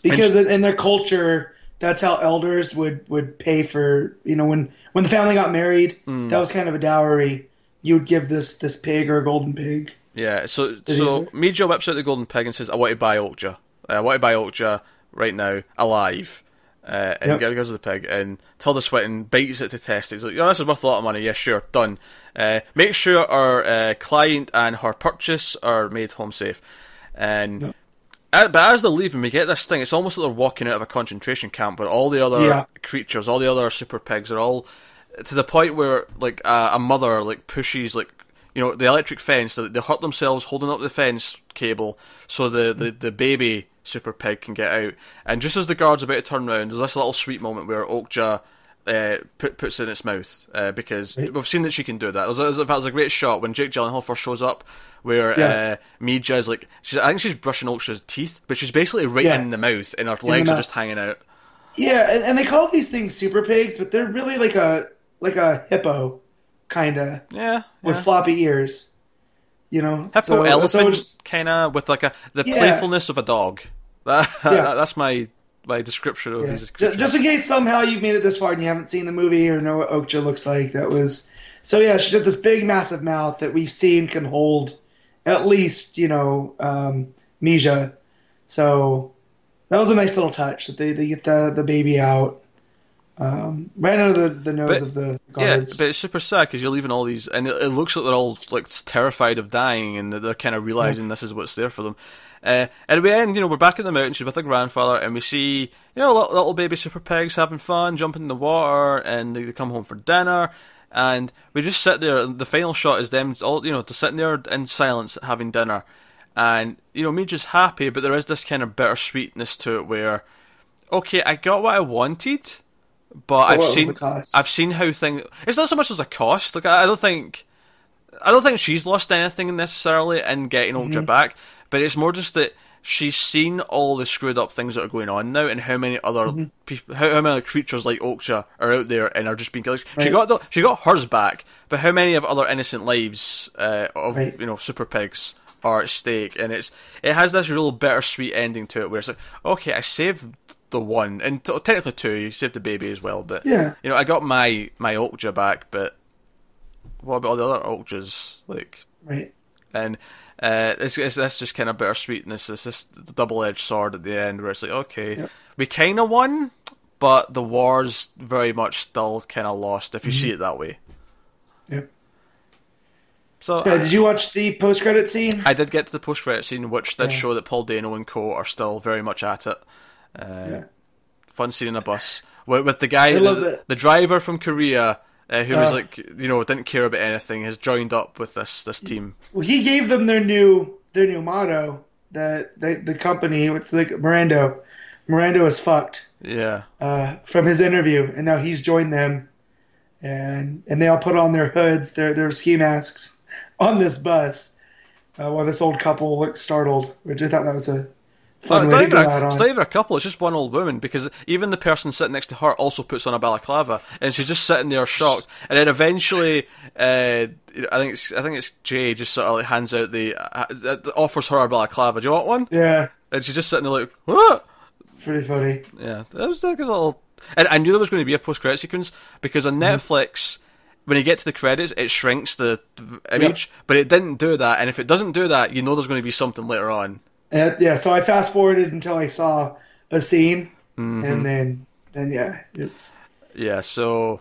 Speaker 2: because in, in their culture that's how elders would would pay for you know when when the family got married
Speaker 1: Hmm.
Speaker 2: that was kind of a dowry you would give this this pig or a golden pig
Speaker 1: Yeah, so
Speaker 2: he
Speaker 1: so? Mija whips out the golden pig and says, "I want to buy Okja. I want to buy Okja right now, alive." Uh, and
Speaker 2: Yep.
Speaker 1: gives the pig, and Tilda Swinton bites it to test it. He's like, "Yeah, this is worth a lot of money. Yeah, sure, done. Uh, make sure our uh, client and her purchase are made home safe." And
Speaker 2: Yep.
Speaker 1: uh, but as they're leaving, we get this thing. It's almost like they're walking out of a concentration camp, but all the other
Speaker 2: Yeah.
Speaker 1: creatures, all the other super pigs, are all to the point where like uh, a mother like pushes like you know, the electric fence. They, they hurt themselves holding up the fence cable so the, the, the baby super pig can get out. And just as the guard's about to turn around, there's this little sweet moment where Okja uh, put, puts it in its mouth uh, because we've seen that she can do that. It was, it was, a great shot when Jake Gyllenhaal first shows up, where
Speaker 2: Yeah.
Speaker 1: uh, Mija is like, she's, I think she's brushing Okja's teeth, but she's basically right
Speaker 2: Yeah.
Speaker 1: in the mouth, and her legs are just hanging out.
Speaker 2: Yeah, and, and they call these things super pigs, but they're really like a like a hippo, kind of
Speaker 1: Yeah,
Speaker 2: with floppy ears. You know,
Speaker 1: hippo
Speaker 2: so,
Speaker 1: elephant
Speaker 2: so
Speaker 1: kind of with like a the
Speaker 2: Yeah.
Speaker 1: playfulness of a dog. (laughs) That,
Speaker 2: Yeah.
Speaker 1: that's my my description of
Speaker 2: yeah. just in case somehow you've made it this far and you haven't seen the movie or know what Okja looks like, that was so. Yeah, she's got this big, massive mouth that we've seen can hold at least you know um, Mija. So that was a nice little touch that they, they get the the baby out. Um, right under the, the nose
Speaker 1: But-
Speaker 2: of the guards.
Speaker 1: Yeah, but it's super sad because you're leaving all these, and it, it looks like they're all like terrified of dying, and that they're kind of realizing this is what's there for them. Uh, and the end, you know, we're back in the mountains with her grandfather, and we see, you know, little, little baby super pigs having fun, jumping in the water, and they, they come home for dinner. And we just sit there. and The final shot is them all, you know, just sitting there in silence having dinner. And you know, me just happy, but there is this kind of bittersweetness to it where, okay, I got what I wanted, but I've seen? I've seen how things. It's not so much as a cost. Like I, don't think, I don't think she's lost anything necessarily in getting
Speaker 2: Mm-hmm.
Speaker 1: Ultra back, but it's more just that she's seen all the screwed up things that are going on now, and how many other
Speaker 2: Mm-hmm.
Speaker 1: people, how, how many creatures like Okja are out there and are just being killed. She
Speaker 2: Right.
Speaker 1: got the, she got hers back, but how many of other innocent lives uh, of
Speaker 2: Right.
Speaker 1: you know super pigs are at stake? And it's it has this real bittersweet ending to it, where it's like, okay, I saved the one, and t- technically two. You saved the baby as well, but
Speaker 2: Yeah.
Speaker 1: you know, I got my my Okja back, but what about all the other Okjas? Like,
Speaker 2: right.
Speaker 1: and uh, it's, it's that's just kind of bittersweetness. It's this the double edged sword at the end where it's like, okay,
Speaker 2: Yep.
Speaker 1: we kind of won, but the war's very much still kind of lost if you see it that way.
Speaker 2: Yep.
Speaker 1: So
Speaker 2: Yeah, did you watch the post credit scene?
Speaker 1: I did get to the post credit scene, which did
Speaker 2: Yeah.
Speaker 1: show that Paul Dano and co are still very much at it. Uh,
Speaker 2: Yeah.
Speaker 1: Fun scene in a bus with, with the guy, the, the driver from Korea, uh, who was
Speaker 2: Uh.
Speaker 1: like, you know, didn't care about anything, has joined up with this this team.
Speaker 2: Well, he gave them their new their new motto that the the company it's like Mirando, Mirando is fucked
Speaker 1: Yeah,
Speaker 2: uh, from his interview, and now he's joined them, and and they all put on their hoods, their their ski masks on this bus, uh, while this old couple looked startled, which I thought that was a
Speaker 1: It's, not even a, it's not even a couple. It's just one old woman because even the person sitting next to her also puts on a balaclava, and she's just sitting there shocked. And then eventually, uh, I think it's I think it's Jay just sort of like hands out the uh, uh, offers her a balaclava. Do you want one?
Speaker 2: Yeah,
Speaker 1: And she's just sitting there like, what?
Speaker 2: pretty funny.
Speaker 1: Yeah, that was like a little. And I knew there was going to be a post credit sequence because on
Speaker 2: Mm-hmm.
Speaker 1: Netflix, when you get to the credits, it shrinks the image, but it didn't do that. And if it doesn't do that, you know there's going to be something later on.
Speaker 2: Uh, yeah, so I fast forwarded until I saw a scene,
Speaker 1: Mm-hmm.
Speaker 2: and then then yeah, it's
Speaker 1: Yeah, so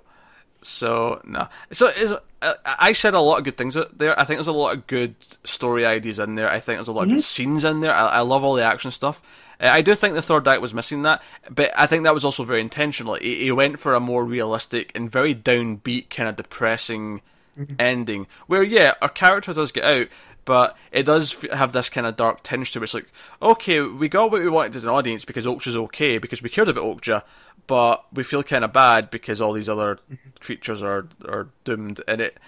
Speaker 1: so no, so is I said a lot of good things there. I think there's a lot of good story ideas in there. I think there's a lot of good scenes in there. I, I love all the action stuff. Uh, I do think the third act was missing that, but I think that was also very intentional. He, he went for a more realistic and very downbeat, kind of depressing ending. Where yeah, our character does get out, but it does have this kind of dark tinge to it. It's like, okay, we got what we wanted as an audience because Okja's okay because we cared about Okja, but we feel kind of bad because all these other creatures are are doomed, and it.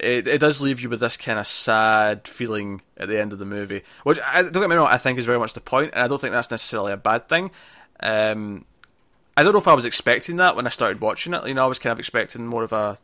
Speaker 1: It, it does leave you with this kind of sad feeling at the end of the movie, which I, don't get me wrong, I think is very much the point, and I don't think that's necessarily a bad thing. Um, I don't know if I was expecting that when I started watching it. You know, I was kind of expecting more of a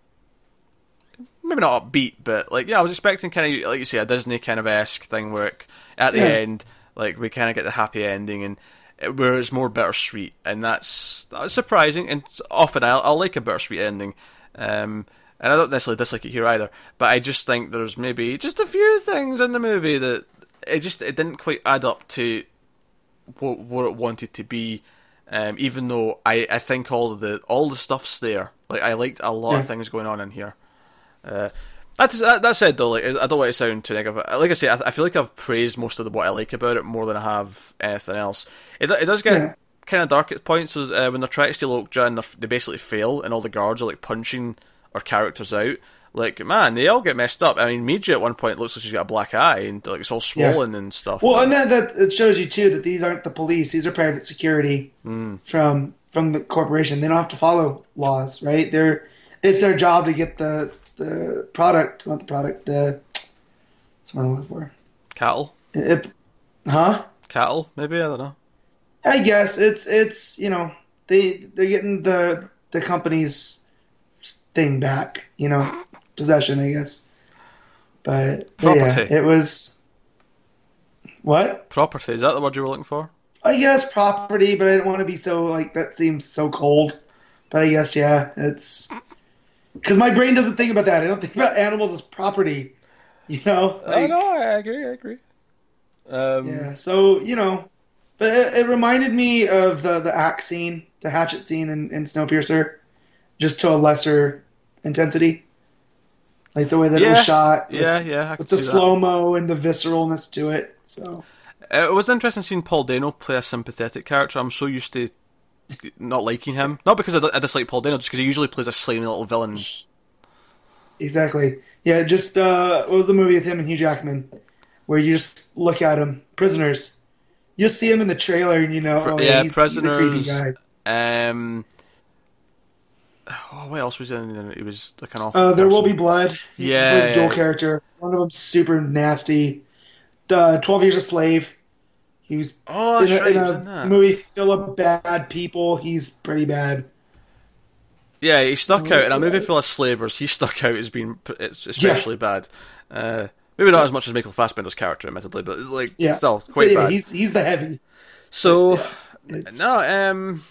Speaker 1: maybe not upbeat, but like yeah, I was expecting kind of like you say a Disney kind of esque thing where it, at the
Speaker 2: Yeah.
Speaker 1: end, like we kind of get the happy ending and it, where it's more bittersweet, and that's that's surprising. And often I I like a bittersweet ending, um, and I don't necessarily dislike it here either. But I just think there's maybe just a few things in the movie that it just it didn't quite add up to what what it wanted to be. Um, even though I, I think all of the all the stuff's there, like I liked a lot
Speaker 2: Yeah.
Speaker 1: of things going on in here. Uh, that's, that, that said, though, like, I don't want to sound too negative. Like I say, I, I feel like I've praised most of the, what I like about it more than I have anything else. It, it does get
Speaker 2: Yeah.
Speaker 1: kind of dark at points uh, when they're trying to steal Okja and they're- basically fail, and all the guards are like punching our characters out. like man, they all get messed up. I mean, Mija at one point looks like she's got a black eye and like it's all swollen and stuff.
Speaker 2: Well, and that that it shows you too that these aren't the police; these are private security
Speaker 1: Hmm.
Speaker 2: from from the corporation. They don't have to follow laws, right? They're it's their job to get the the product, not the product, the what's what I'm looking for.
Speaker 1: cattle,
Speaker 2: It, huh?
Speaker 1: cattle, maybe I don't know.
Speaker 2: I guess it's it's you know they they're getting the the company's thing back, you know, possession, I guess. But, but yeah, it was what
Speaker 1: Property is that the word you were looking for?
Speaker 2: I guess property, but I didn't want to be so like that seems so cold. But I guess yeah, it's because my brain doesn't think about that. I don't think about animals as property, you know.
Speaker 1: I
Speaker 2: Like,
Speaker 1: know, I agree, I agree. Um,
Speaker 2: Yeah, so you know, but it, it reminded me of the the axe scene, the hatchet scene in, in Snowpiercer, just to a lesser intensity, like the way that it was shot, with,
Speaker 1: yeah, yeah. I
Speaker 2: with the slow mo and the visceralness to it. So
Speaker 1: It was interesting seeing Paul Dano play a sympathetic character. I'm so used to not liking him, not because I dislike Paul Dano, just because he usually plays a slimy little villain.
Speaker 2: exactly, yeah. Just uh, what was the movie with him and Hugh Jackman, where you just look at him, Prisoners. You see him in the trailer, and you know, oh,
Speaker 1: yeah,
Speaker 2: he's, he's a creepy
Speaker 1: Prisoners.
Speaker 2: guy.
Speaker 1: Um, oh, what else was in? He was like an awful.
Speaker 2: Uh, there will be blood. He
Speaker 1: Yeah,
Speaker 2: plays a dual
Speaker 1: yeah.
Speaker 2: character. One of them's super nasty. Uh, Twelve Years a Slave. He was
Speaker 1: Oh,
Speaker 2: in a,
Speaker 1: right.
Speaker 2: in a
Speaker 1: in
Speaker 2: movie full of bad people. He's pretty bad.
Speaker 1: Yeah, he stuck out in a movie full of slavers. He stuck out as being especially bad. Uh, maybe not as much as Michael Fassbender's character, admittedly, but like
Speaker 2: Yeah,
Speaker 1: still quite
Speaker 2: yeah,
Speaker 1: bad.
Speaker 2: he's he's the heavy.
Speaker 1: So (sighs) no, um,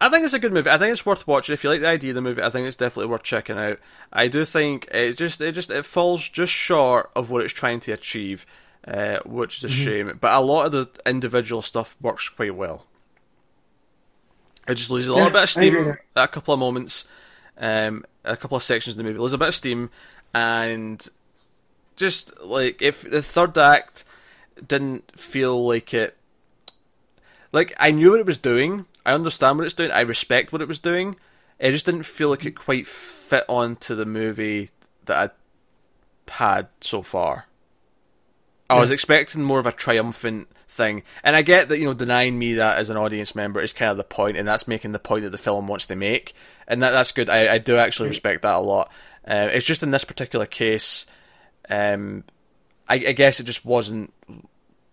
Speaker 1: I think it's a good movie. I think it's worth watching. If you like the idea of the movie, I think it's definitely worth checking out. I do think it just it just it falls just short of what it's trying to achieve, uh, which is a
Speaker 2: Mm-hmm.
Speaker 1: shame. But a lot of the individual stuff works quite well. It just loses a little
Speaker 2: Yeah,
Speaker 1: bit of steam at a couple of moments, um, a couple of sections of the movie. Loses a bit of steam, and just like if the third act didn't feel like it like I knew what it was doing. I understand what it's doing. I respect what it was doing. It just didn't feel like it quite fit onto the movie that I had so far. I was expecting more of a triumphant thing, and I get that you know denying me that as an audience member is kind of the point, and that's making the point that the film wants to make, and that that's good. I, I do actually respect that a lot. Uh, it's just in this particular case, um, I, I guess it just wasn't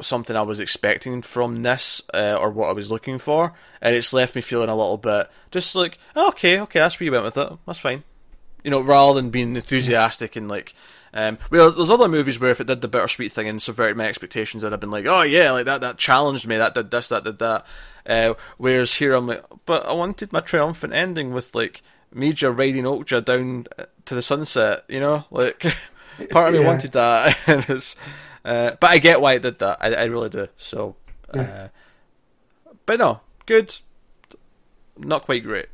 Speaker 1: something I was expecting from this uh, or what I was looking for, and it's left me feeling a little bit just like oh, okay, okay, that's where you went with it. That's fine, you know, rather than being enthusiastic and like. Um, well, there's other movies where if it did the bittersweet thing and subverted my expectations, I'd have been like, "Oh yeah, like that, that challenged me. That did this, that did that." Uh, whereas here, I'm like, "But I wanted my triumphant ending with like Mija riding Okja down uh, to the sunset." You know, like (laughs) part of me
Speaker 2: Yeah.
Speaker 1: wanted that, (laughs) and it's, uh, but I get why it did that. I, I really do. So, uh,
Speaker 2: Yeah.
Speaker 1: but no, good, not quite great.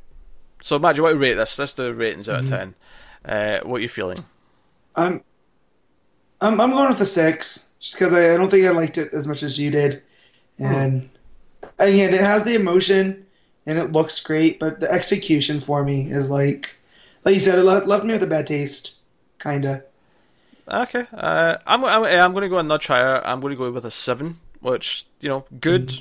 Speaker 1: So, Matt, do you want to rate this? This the ratings out of
Speaker 2: Mm-hmm.
Speaker 1: ten. Uh, what are you feeling?
Speaker 2: I'm I'm I'm going with the six just because I, I don't think I liked it as much as you did, and again, it has the emotion and it looks great, but the execution for me is like, like you said, it left, left me with a bad taste, kinda.
Speaker 1: Okay, uh, I'm I'm, I'm going to go a nudge higher. I'm going to go with a seven, which you know, good.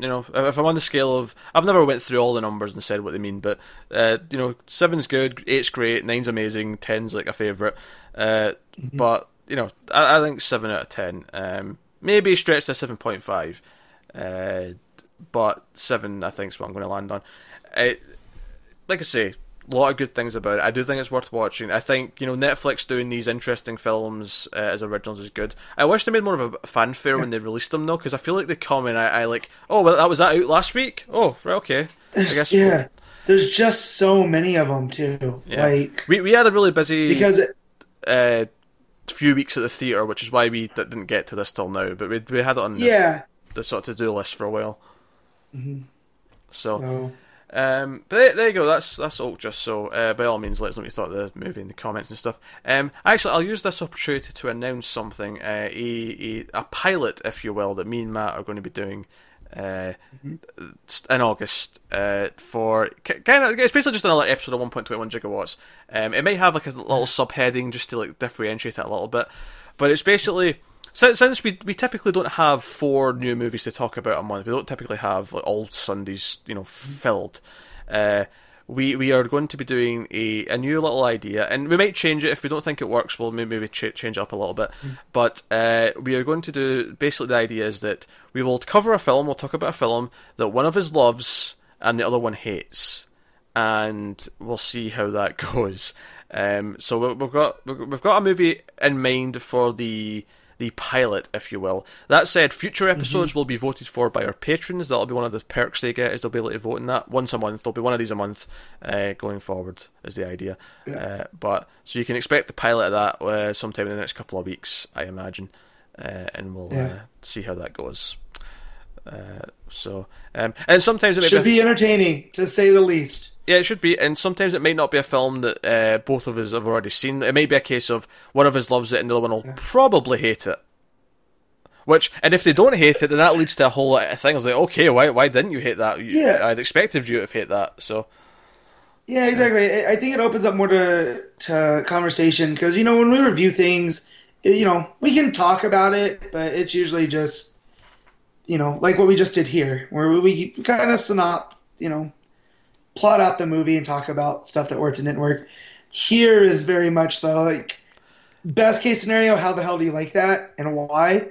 Speaker 1: You know, if I'm on the scale of, I've never went through all the numbers and said what they mean, but uh, you know, seven's good, eight's great, nine's amazing, ten's like a favorite. Uh, But you know, I, I think seven out of ten. Um, maybe stretch to seven point five, uh, but seven I think is what I'm going to land on. Uh, like I say, a lot of good things about it. I do think it's worth watching. I think you know Netflix doing these interesting films uh, as originals is good. I wish they made more of a fanfare when they released them though, because I feel like they come and I, I like, oh well, that was that out last week. Oh right, okay. I
Speaker 2: There's,
Speaker 1: guess
Speaker 2: yeah, there's just so many of them too.
Speaker 1: Yeah.
Speaker 2: Like
Speaker 1: we we had a really busy
Speaker 2: because it,
Speaker 1: uh, few weeks at the theater, which is why we d- didn't get to this till now. But we we had it on
Speaker 2: yeah.
Speaker 1: the sort of to do list for a while. So
Speaker 2: So
Speaker 1: Um, but there, there you go. That's that's all. Just so, uh, by all means, let us know what you thought of the movie in the comments and stuff. Um, actually, I'll use this opportunity to announce something. Uh, a, a a pilot, if you will, that me and Matt are going to be doing uh, in August uh, for kind of it's basically just another episode of 1.21 gigawatts. Um, it may have like a little subheading just to like differentiate it a little bit, but it's basically since, since we we typically don't have four new movies to talk about a month, we don't typically have like all Sundays you know filled. Uh, we we are going to be doing a, a new little idea, and we might change it if we don't think it works. We'll maybe, ch- change it up a little bit. Mm. But uh, we are going to do basically the idea is that we will cover a film. We'll talk about a film that one of us loves and the other one hates, and we'll see how that (laughs) goes. Um, so we've got we've got a movie in mind for the the pilot, if you will. That said, future mm-hmm. episodes mm-hmm. will be voted for by our patrons. That'll be one of the perks they get is they'll be able to vote in that once a month. There'll be one of these a month uh, going forward is the idea. Yeah. Uh, but so you can expect the pilot of that uh, sometime in the next couple of weeks, I imagine, uh, and we'll yeah. Uh, see how that goes. Uh, so, um, and sometimes it
Speaker 2: should be, be entertaining to say the least.
Speaker 1: Yeah, it should be, and sometimes it may not be a film that uh, both of us have already seen. It may be a case of one of us loves it and the other one will yeah. probably hate it. Which, and if they don't hate it, then that leads to a whole lot of things like, okay, why why didn't you hate that?
Speaker 2: Yeah,
Speaker 1: I'd expected you to have hate that. So,
Speaker 2: yeah, exactly. I think it opens up more to to conversation because you know when we review things, you know we can talk about it, but it's usually just you know like what we just did here, where we kind of synop, you know, plot out the movie and talk about stuff that worked and didn't work. Here is very much the like best case scenario. How the hell do you like that and why?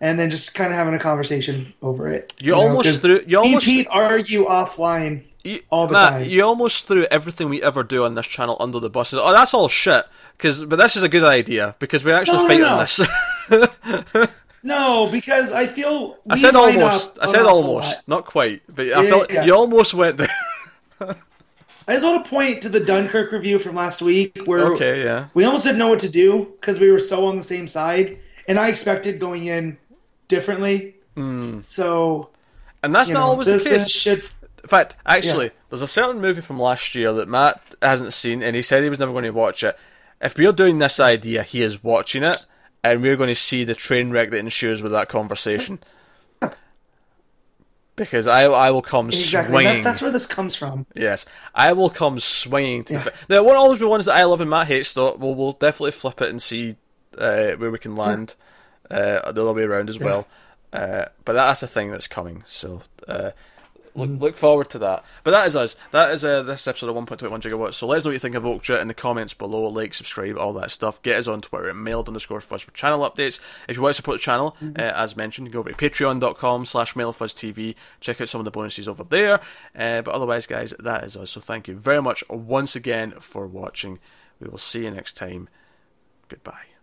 Speaker 2: And then just kind of having a conversation over it.
Speaker 1: You, you almost know, threw. You almost
Speaker 2: Pete argue offline you, all the
Speaker 1: Matt,
Speaker 2: time.
Speaker 1: You almost threw everything we ever do on this channel under the bus. Oh, that's all shit. Because, but this is a good idea because we actually no, fight no, no. on
Speaker 2: this. (laughs) no, because I feel
Speaker 1: I said almost. I said almost, not quite, but I felt yeah. you almost went there.
Speaker 2: I just want to point to the Dunkirk review from last week where
Speaker 1: okay, yeah.
Speaker 2: we almost didn't know what to do because we were so on the same side, and I expected going in differently.
Speaker 1: Mm.
Speaker 2: So,
Speaker 1: and that's not know, always this, the case.
Speaker 2: Should...
Speaker 1: In fact, actually, yeah. there's a certain movie from last year that Matt hasn't seen, and he said he was never going to watch it. If we're doing this idea, he is watching it, and we're going to see the train wreck that ensues with that conversation (laughs) because I I will come exactly. swinging.
Speaker 2: That, that's where this comes from.
Speaker 1: Yes, I will come swinging. To yeah. the, there won't always be ones that I love and Matt hates, though. We'll, we'll definitely flip it and see uh, where we can land yeah. uh, the other way around as yeah. well. Uh, but that's the thing that's coming. So uh, Look, mm. look forward to that. But that is us. That is uh, this episode of 1.21 gigawatts. So let us know what you think of Okja in the comments below. Like, subscribe, all that stuff. Get us on Twitter at mailed underscore fuzz for channel updates. If you want to support the channel, mm-hmm. uh, as mentioned, go over to patreon.com slash TV. Check out some of the bonuses over there. Uh, but otherwise, guys, that is us. So thank you very much once again for watching. We will see you next time. Goodbye.